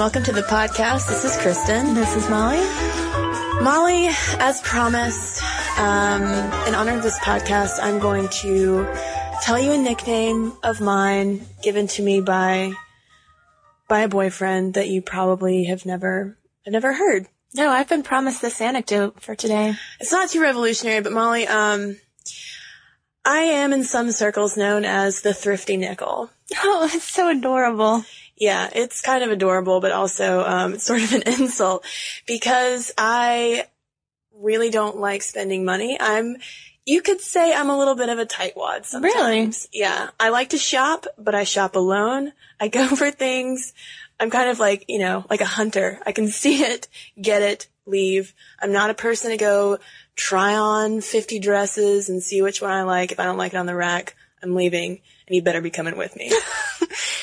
welcome to the podcast. This is Kristen. This is Molly. Molly, as promised, um, in honor of this podcast, I'm going to tell you a nickname of mine given to me by by a boyfriend that you probably have never have never heard. No, I've been promised this anecdote for today. It's not too revolutionary, but Molly, um, I am in some circles known as the thrifty nickel. Oh, it's so adorable. Yeah, it's kind of adorable, but also um, it's sort of an insult because I really don't like spending money. I'm, you could say I'm a little bit of a tightwad sometimes. Really? Yeah, I like to shop, but I shop alone. I go for things. I'm kind of like, you know, like a hunter. I can see it, get it, leave. I'm not a person to go try on 50 dresses and see which one I like. If I don't like it on the rack, I'm leaving and you better be coming with me.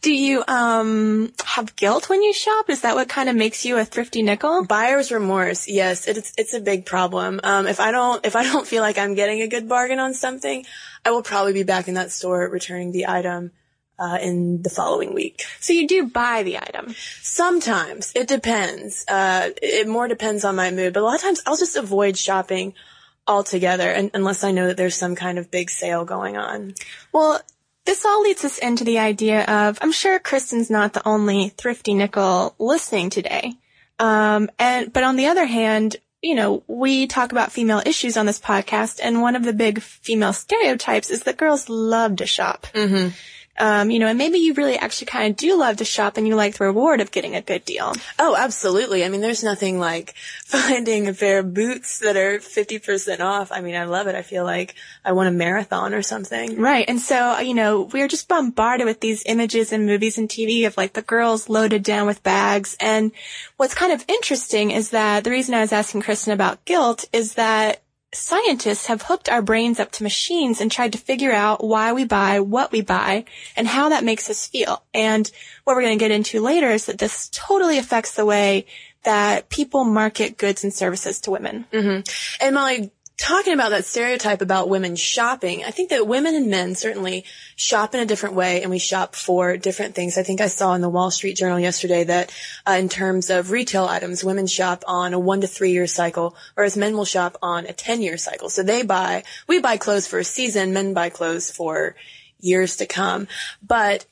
Do you um have guilt when you shop? Is that what kind of makes you a thrifty nickel? Buyer's remorse. Yes, it's it's a big problem. Um, if I don't if I don't feel like I'm getting a good bargain on something, I will probably be back in that store returning the item uh, in the following week. So you do buy the item. Sometimes it depends. Uh, it more depends on my mood, but a lot of times I'll just avoid shopping altogether, and, unless I know that there's some kind of big sale going on. Well, this all leads us into the idea of I'm sure Kristen's not the only thrifty nickel listening today. Um, and but on the other hand, you know, we talk about female issues on this podcast, and one of the big female stereotypes is that girls love to shop. Mm-hmm. Um, you know, and maybe you really actually kind of do love to shop and you like the reward of getting a good deal. Oh, absolutely. I mean, there's nothing like finding a pair of boots that are 50% off. I mean, I love it. I feel like I won a marathon or something. Right. And so, you know, we're just bombarded with these images and movies and TV of like the girls loaded down with bags. And what's kind of interesting is that the reason I was asking Kristen about guilt is that scientists have hooked our brains up to machines and tried to figure out why we buy what we buy and how that makes us feel. And what we're going to get into later is that this totally affects the way that people market goods and services to women. Mm-hmm. And Molly, talking about that stereotype about women shopping, I think that women and men certainly shop in a different way and we shop for different things. I think I saw in the Wall Street Journal yesterday that uh, in terms of retail items, women shop on a one to three year cycle, whereas men will shop on a 10 year cycle. So they buy, we buy clothes for a season, men buy clothes for years to come. But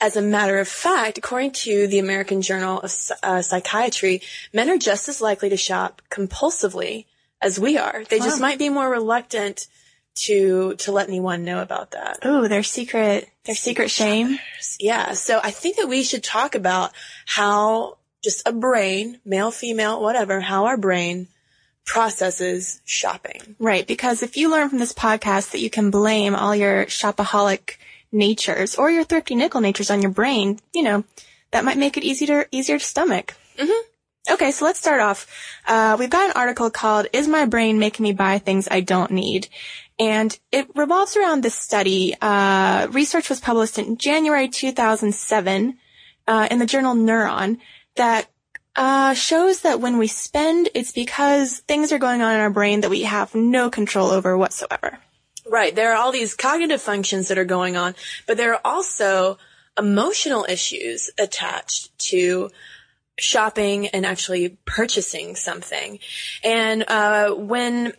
as a matter of fact, according to the American Journal of uh, Psychiatry, men are just as likely to shop compulsively as we are. They just might be more reluctant to to let anyone know about that. Ooh, their secret, their secret shame. Yeah. So I think that we should talk about how just a brain, male, female, whatever, how our brain processes shopping. Right. Because if you learn from this podcast that you can blame all your shopaholic natures or your thrifty nickel natures on your brain, you know, that might make it easier, easier to stomach. Mm-hmm. Okay, so let's start off. Uh, we've got an article called "Is My Brain Making Me Buy Things I Don't Need?" and it revolves around this study. Uh, research was published in January 2007 uh, in the journal Neuron that uh, shows that when we spend, it's because things are going on in our brain that we have no control over whatsoever. Right. There are all these cognitive functions that are going on, but there are also emotional issues attached to shopping and actually purchasing something. And uh, when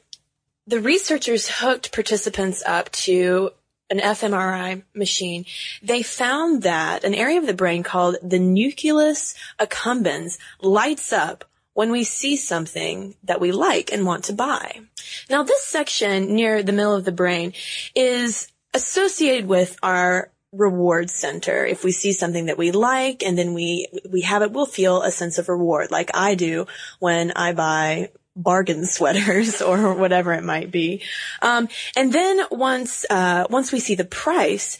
the researchers hooked participants up to an fMRI machine, they found that an area of the brain called the nucleus accumbens lights up when we see something that we like and want to buy. Now, this section near the middle of the brain is associated with our reward center. If we see something that we like and then we, we have it, we'll feel a sense of reward like I do when I buy bargain sweaters or whatever it might be. Um, and then once, uh, once we see the price,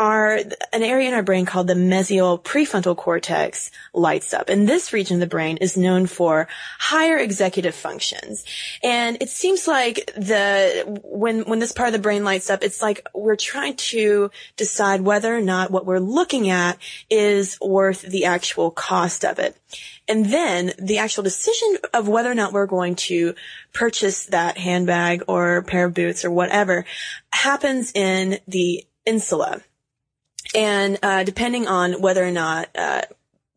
an area in our brain called the mesial prefrontal cortex lights up. And this region of the brain is known for higher executive functions. And it seems like the, when, when this part of the brain lights up, it's like we're trying to decide whether or not what we're looking at is worth the actual cost of it. And then the actual decision of whether or not we're going to purchase that handbag or pair of boots or whatever happens in the insula. And uh, depending on whether or not uh,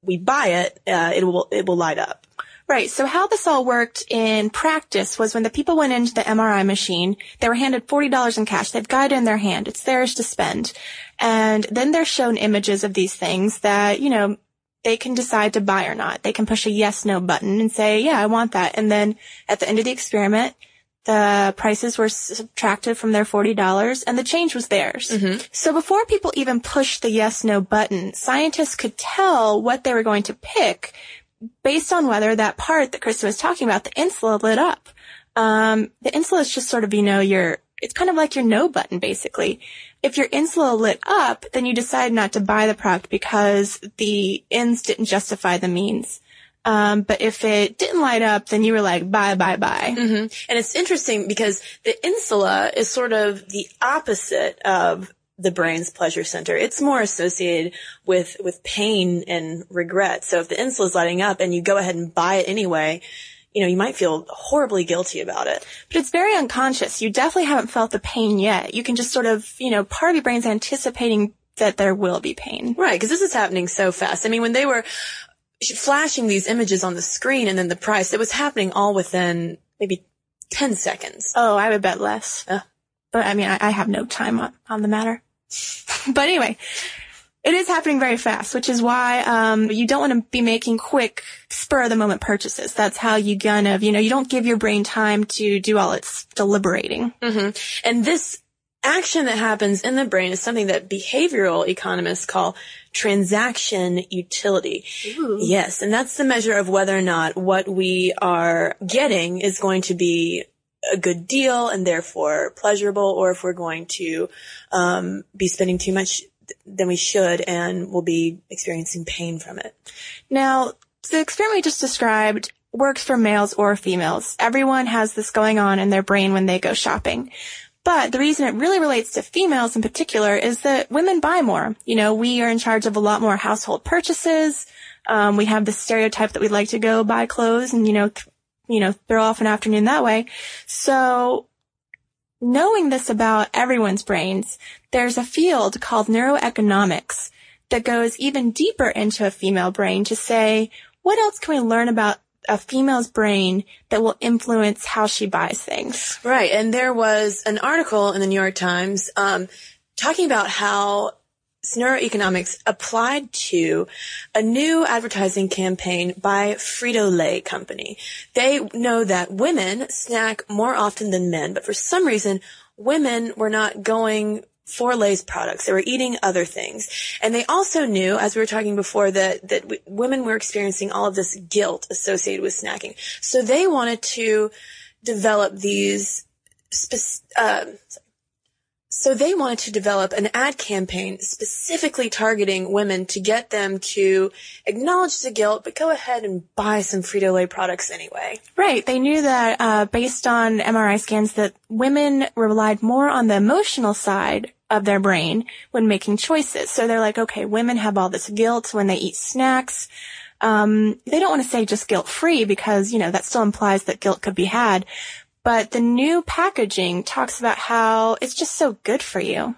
we buy it, uh, it will it will light up. Right. So how this all worked in practice was when the people went into the MRI machine, they were handed $40 in cash. They've got it in their hand. It's theirs to spend. And then they're shown images of these things that, you know, they can decide to buy or not. They can push a yes, no button and say, yeah, I want that. And then at the end of the experiment, the prices were subtracted from their $40 and the change was theirs. Mm-hmm. So before people even pushed the yes, no button, scientists could tell what they were going to pick based on whether that part that Kristen was talking about, the insula lit up. Um, the insula is just sort of, you know, your, it's kind of like your no button basically. If your insula lit up, then you decide not to buy the product because the ends didn't justify the means. Um, but if it didn't light up, then you were like, bye, bye, bye. Mm-hmm. And it's interesting because the insula is sort of the opposite of the brain's pleasure center. It's more associated with, with pain and regret. So if the insula is lighting up and you go ahead and buy it anyway, you know, you might feel horribly guilty about it. But it's very unconscious. You definitely haven't felt the pain yet. You can just sort of, you know, part of your brain's anticipating that there will be pain. Right, because this is happening so fast. I mean, when they were flashing these images on the screen and then the price, it was happening all within maybe 10 seconds. Oh, I would bet less. Uh. But I mean, I, I have no time on, on the matter. but anyway, it is happening very fast, which is why um, you don't want to be making quick, spur of the moment purchases. That's how you kind of, you know, you don't give your brain time to do all its deliberating. Mm-hmm. And this action that happens in the brain is something that behavioral economists call transaction utility. Ooh. Yes, and that's the measure of whether or not what we are getting is going to be a good deal and therefore pleasurable, or if we're going to um, be spending too much than we should and we'll be experiencing pain from it. Now, the experiment we just described works for males or females. Everyone has this going on in their brain when they go shopping. But the reason it really relates to females in particular is that women buy more. You know, we are in charge of a lot more household purchases. Um, we have the stereotype that we'd like to go buy clothes and, you know, th- you know, throw off an afternoon that way. So knowing this about everyone's brains, there's a field called neuroeconomics that goes even deeper into a female brain to say, what else can we learn about a female's brain that will influence how she buys things. Right. And there was an article in the New York Times um, talking about how neuroeconomics applied to a new advertising campaign by Frito-Lay company. They know that women snack more often than men, but for some reason, women were not going for Lay's products. They were eating other things. And they also knew, as we were talking before, that, that w- women were experiencing all of this guilt associated with snacking. So they wanted to develop these spe- uh, So they wanted to develop an ad campaign specifically targeting women to get them to acknowledge the guilt, but go ahead and buy some Frito-Lay products anyway. Right. They knew that uh, based on MRI scans that women relied more on the emotional side of their brain when making choices. So they're like, okay, women have all this guilt when they eat snacks. Um, they don't want to say just guilt free because, you know, that still implies that guilt could be had. But the new packaging talks about how it's just so good for you.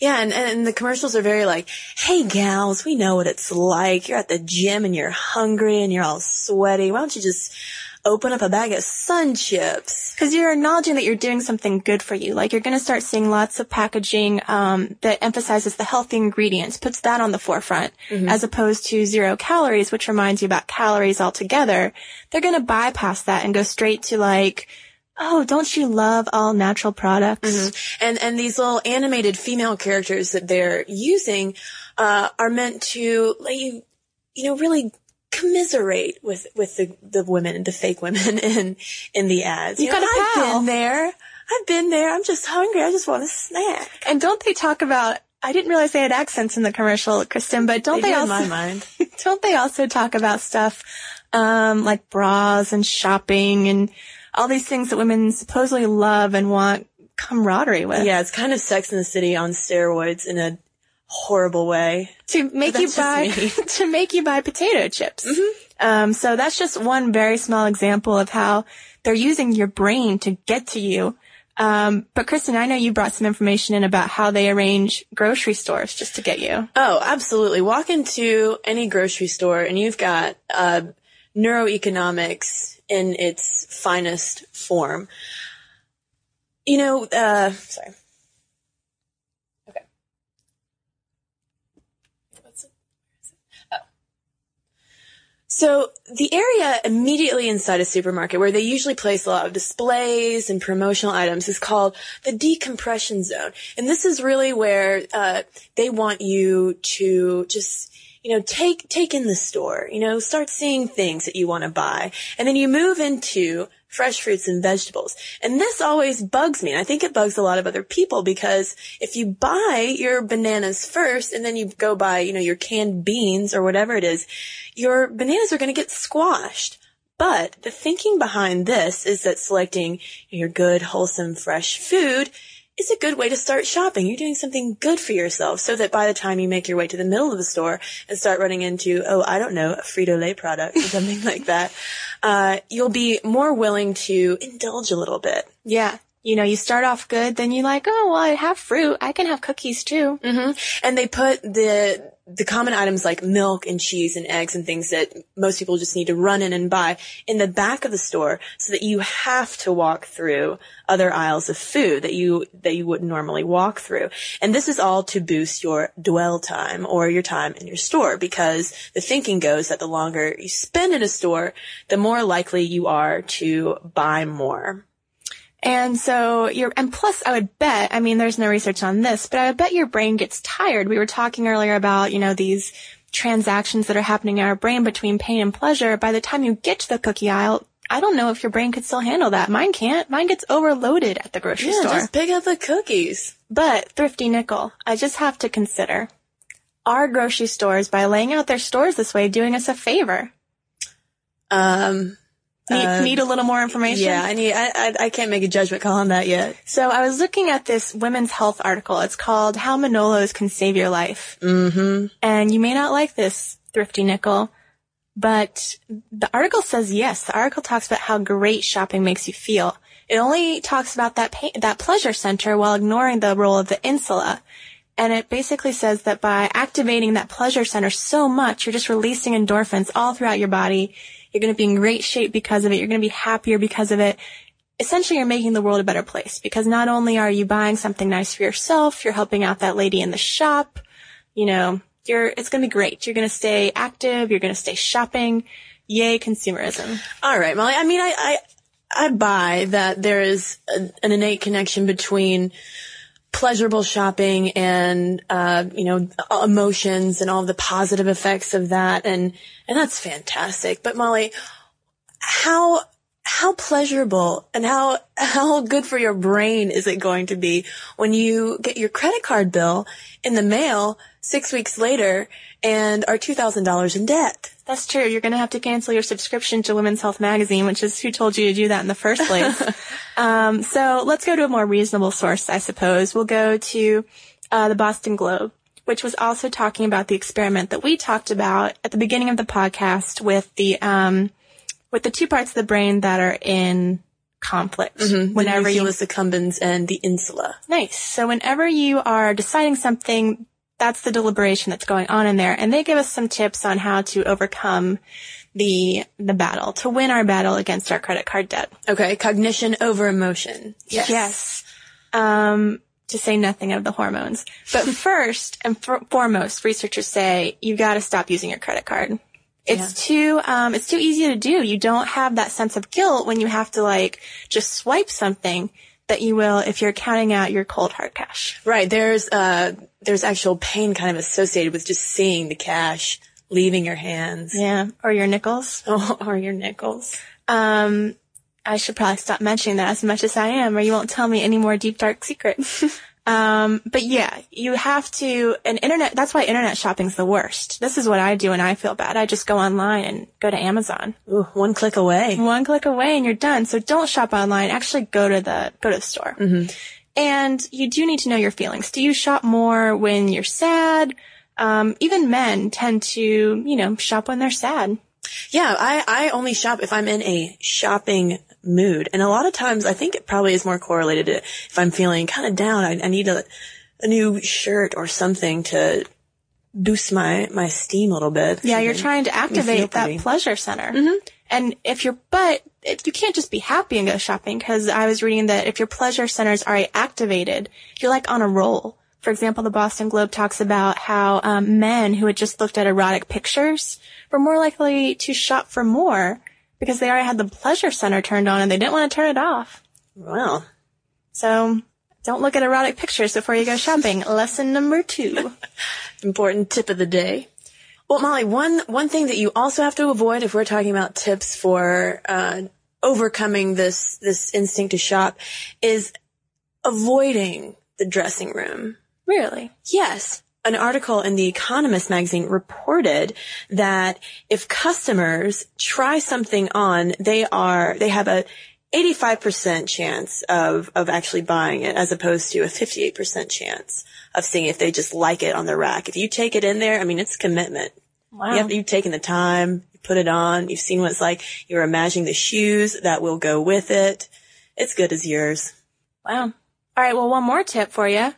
Yeah, and, and the commercials are very like, hey gals, we know what it's like. You're at the gym and you're hungry and you're all sweaty. Why don't you just open up a bag of sun chips? Because you're acknowledging that you're doing something good for you. Like you're going to start seeing lots of packaging um, that emphasizes the healthy ingredients, puts that on the forefront, Mm-hmm. as opposed to zero calories, which reminds you about calories altogether. They're going to bypass that and go straight to like, oh, don't you love all natural products? And and these little animated female characters that they're using uh, are meant to let you, you know, really commiserate with with the the women, the fake women in in the ads. You know, got a I've pal. been there. I've been there. I'm just hungry. I just want a snack. And don't they talk about? I didn't realize they had accents in the commercial, Kristen, but don't They they, do in also my mind. don't they also talk about stuff um, like bras and shopping and all these things that women supposedly love and want camaraderie with? Yeah, it's kind of Sex in the City on steroids in a horrible way. to make you buy. Mm-hmm. to make you buy potato chips. Um, so that's just one very small example of how they're using your brain to get to you. Um, but Kristen, I know you brought some information in about how they arrange grocery stores just to get you. Oh, absolutely. Walk into any grocery store and you've got uh, neuroeconomics in its finest form. You know, uh, sorry. Okay. What's it? Oh. So the area immediately inside a supermarket where they usually place a lot of displays and promotional items is called the decompression zone. And this is really where uh, they want you to just you know, take, take in the store, you know, start seeing things that you want to buy. And then you move into fresh fruits and vegetables. And this always bugs me. And I think it bugs a lot of other people because if you buy your bananas first and then you go buy, you know, your canned beans or whatever it is, your bananas are going to get squashed. But the thinking behind this is that selecting your good, wholesome, fresh food is a good way to start shopping. You're doing something good for yourself so that by the time you make your way to the middle of the store and start running into, oh, I don't know, a Frito-Lay product or something like that, uh, you'll be more willing to indulge a little bit. Yeah. You know, you start off good, then you're like, oh, well, I have fruit. I can have cookies too. hmm And they put the the common items like milk and cheese and eggs and things that most people just need to run in and buy in the back of the store so that you have to walk through other aisles of food that you that you wouldn't normally walk through. And this is all to boost your dwell time or your time in your store because the thinking goes that the longer you spend in a store, the more likely you are to buy more. And so you're, and plus I would bet, I mean, there's no research on this, but I would bet your brain gets tired. We were talking earlier about, you know, these transactions that are happening in our brain between pain and pleasure. By the time you get to the cookie aisle, I don't know if your brain could still handle that. Mine can't. Mine gets overloaded at the grocery Yeah, store. just pick up the cookies. But Thrifty Nickel, I just have to consider, are grocery stores, by laying out their stores this way, doing us a favor? Um, Need, Uh, need a little more information? Yeah, I need. I, I I can't make a judgment call on that yet. So I was looking at this women's health article. It's called How Manolos Can Save Your Life. Mm-hmm. And you may not like this, Thrifty Nickel, but the article says yes. The article talks about how great shopping makes you feel. It only talks about that pain, that pleasure center while ignoring the role of the insula. And it basically says that by activating that pleasure center so much, you're just releasing endorphins all throughout your body. You're going to be in great shape because of it. You're going to be happier because of it. Essentially, you're making the world a better place because not only are you buying something nice for yourself, you're helping out that lady in the shop. You know, you're, it's going to be great. You're going to stay active. You're going to stay shopping. Yay, consumerism. All right, Molly. I mean, I I, I buy that there is a, an innate connection between pleasurable shopping and uh, you know emotions and all the positive effects of that, and and that's fantastic. But Molly, how how pleasurable and how, how good for your brain is it going to be when you get your credit card bill in the mail six weeks later and are $2,000 in debt? That's true. You're going to have to cancel your subscription to Women's Health Magazine, which is who told you to do that in the first place. um, so let's go to a more reasonable source, I suppose. We'll go to uh, the Boston Globe, which was also talking about the experiment that we talked about at the beginning of the podcast with the um, with the two parts of the brain that are in conflict. Mm-hmm. Whenever you you accumbens and the insula. Nice. So whenever you are deciding something, that's the deliberation that's going on in there. And they give us some tips on how to overcome the, the battle, to win our battle against our credit card debt. Okay. Cognition over emotion. Yes. Yes. Um, to say nothing of the hormones. But first and for- foremost, researchers say you gotta stop using your credit card. It's too, um, it's too easy to do. You don't have that sense of guilt when you have to like just swipe something that you will if you're counting out your cold hard cash. Right. There's, uh, there's actual pain kind of associated with just seeing the cash leaving your hands. Yeah. Or your nickels. or your nickels. Um, I should probably stop mentioning that as much as I am, or you won't tell me any more deep dark secrets. um, but yeah, you have to, and internet, that's why internet shopping's the worst. This is what I do when I feel bad. I just go online and go to Amazon. Ooh, one click away. One click away and you're done. So don't shop online. Actually go to the, go to the store. And you do need to know your feelings. Do you shop more when you're sad? Um, even men tend to, you know, shop when they're sad. Yeah, I, I only shop if I'm in a shopping mood. And a lot of times I think it probably is more correlated to if I'm feeling kind of down, I, I need a, a new shirt or something to boost my, my steam a little bit. Yeah, you're trying to activate that pleasure center. And if you're, but it, you can't just be happy and go shopping because I was reading that if your pleasure centers are activated, you're like on a roll. For example, the Boston Globe talks about how um, men who had just looked at erotic pictures were more likely to shop for more because they already had the pleasure center turned on and they didn't want to turn it off. Well, So don't look at erotic pictures before you go shopping. Lesson number two. important tip of the day. Well, Molly, one one thing that you also have to avoid if we're talking about tips for uh, overcoming this this instinct to shop is avoiding the dressing room. Really? Yes. An article in The Economist magazine reported that if customers try something on, they are, they have a 85% chance of, of actually buying it as opposed to a 58% chance of seeing if they just like it on the rack. If you take it in there, I mean, it's commitment. Wow. You have, you've taken the time, you put it on, you've seen what it's like, you're imagining the shoes that will go with it. It's good as yours. Wow. All right. Well, one more tip for you.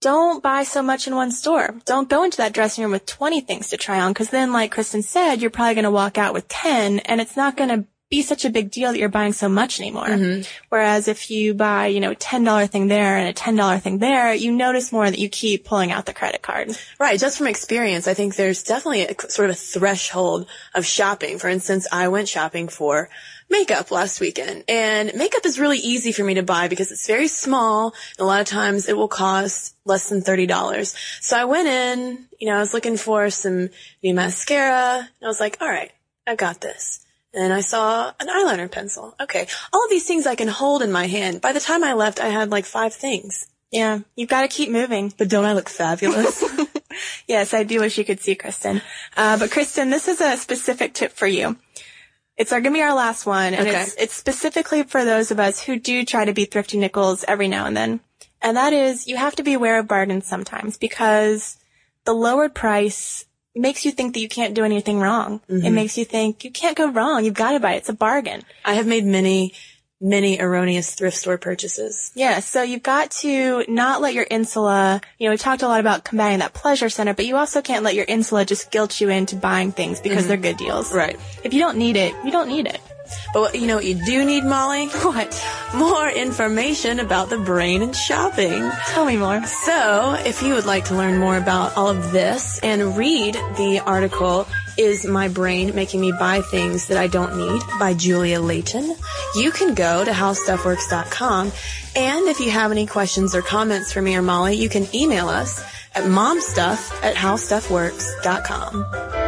Don't buy so much in one store. Don't go into that dressing room with 20 things to try on because then, like Kristen said, you're probably going to walk out with 10 and it's not going to be such a big deal that you're buying so much anymore. Mm-hmm. Whereas if you buy, you know, a $10 thing there and a $10 thing there, you notice more that you keep pulling out the credit card. Right. Just from experience, I think there's definitely a, sort of a threshold of shopping. For instance, I went shopping for makeup last weekend and makeup is really easy for me to buy because it's very small. And a lot of times it will cost less than $30. So I went in, you know, I was looking for some new mascara and I was like, all right, I got this. And I saw an eyeliner pencil. Okay. All of these things I can hold in my hand. By the time I left, I had like five things. Yeah. You've got to keep moving. But don't I look fabulous? Yes, I do wish you could see Kristen. Uh, but Kristen, this is a specific tip for you. It's our, gonna be our last one, and Okay. it's, it's specifically for those of us who do try to be thrifty nickels every now and then. And that is, you have to be aware of bargains sometimes because the lowered price makes you think that you can't do anything wrong. It mm-hmm. makes you think you can't go wrong. You've got to buy it. It's a bargain. I have made many, many erroneous thrift store purchases. Yeah, so you've got to not let your insula, you know, we talked a lot about combating that pleasure center, but you also can't let your insula just guilt you into buying things because mm-hmm. they're good deals. Right. If you don't need it, you don't need it. But what- you know what you do need, Molly? What? More information about the brain and shopping. Tell me more. So, if you would like to learn more about all of this and read the article, Is My Brain Making Me Buy Things That I Don't Need by Julia Layton, you can go to howstuffworks.com. And if you have any questions or comments for me or Molly, you can email us at momstuff at howstuffworks.com.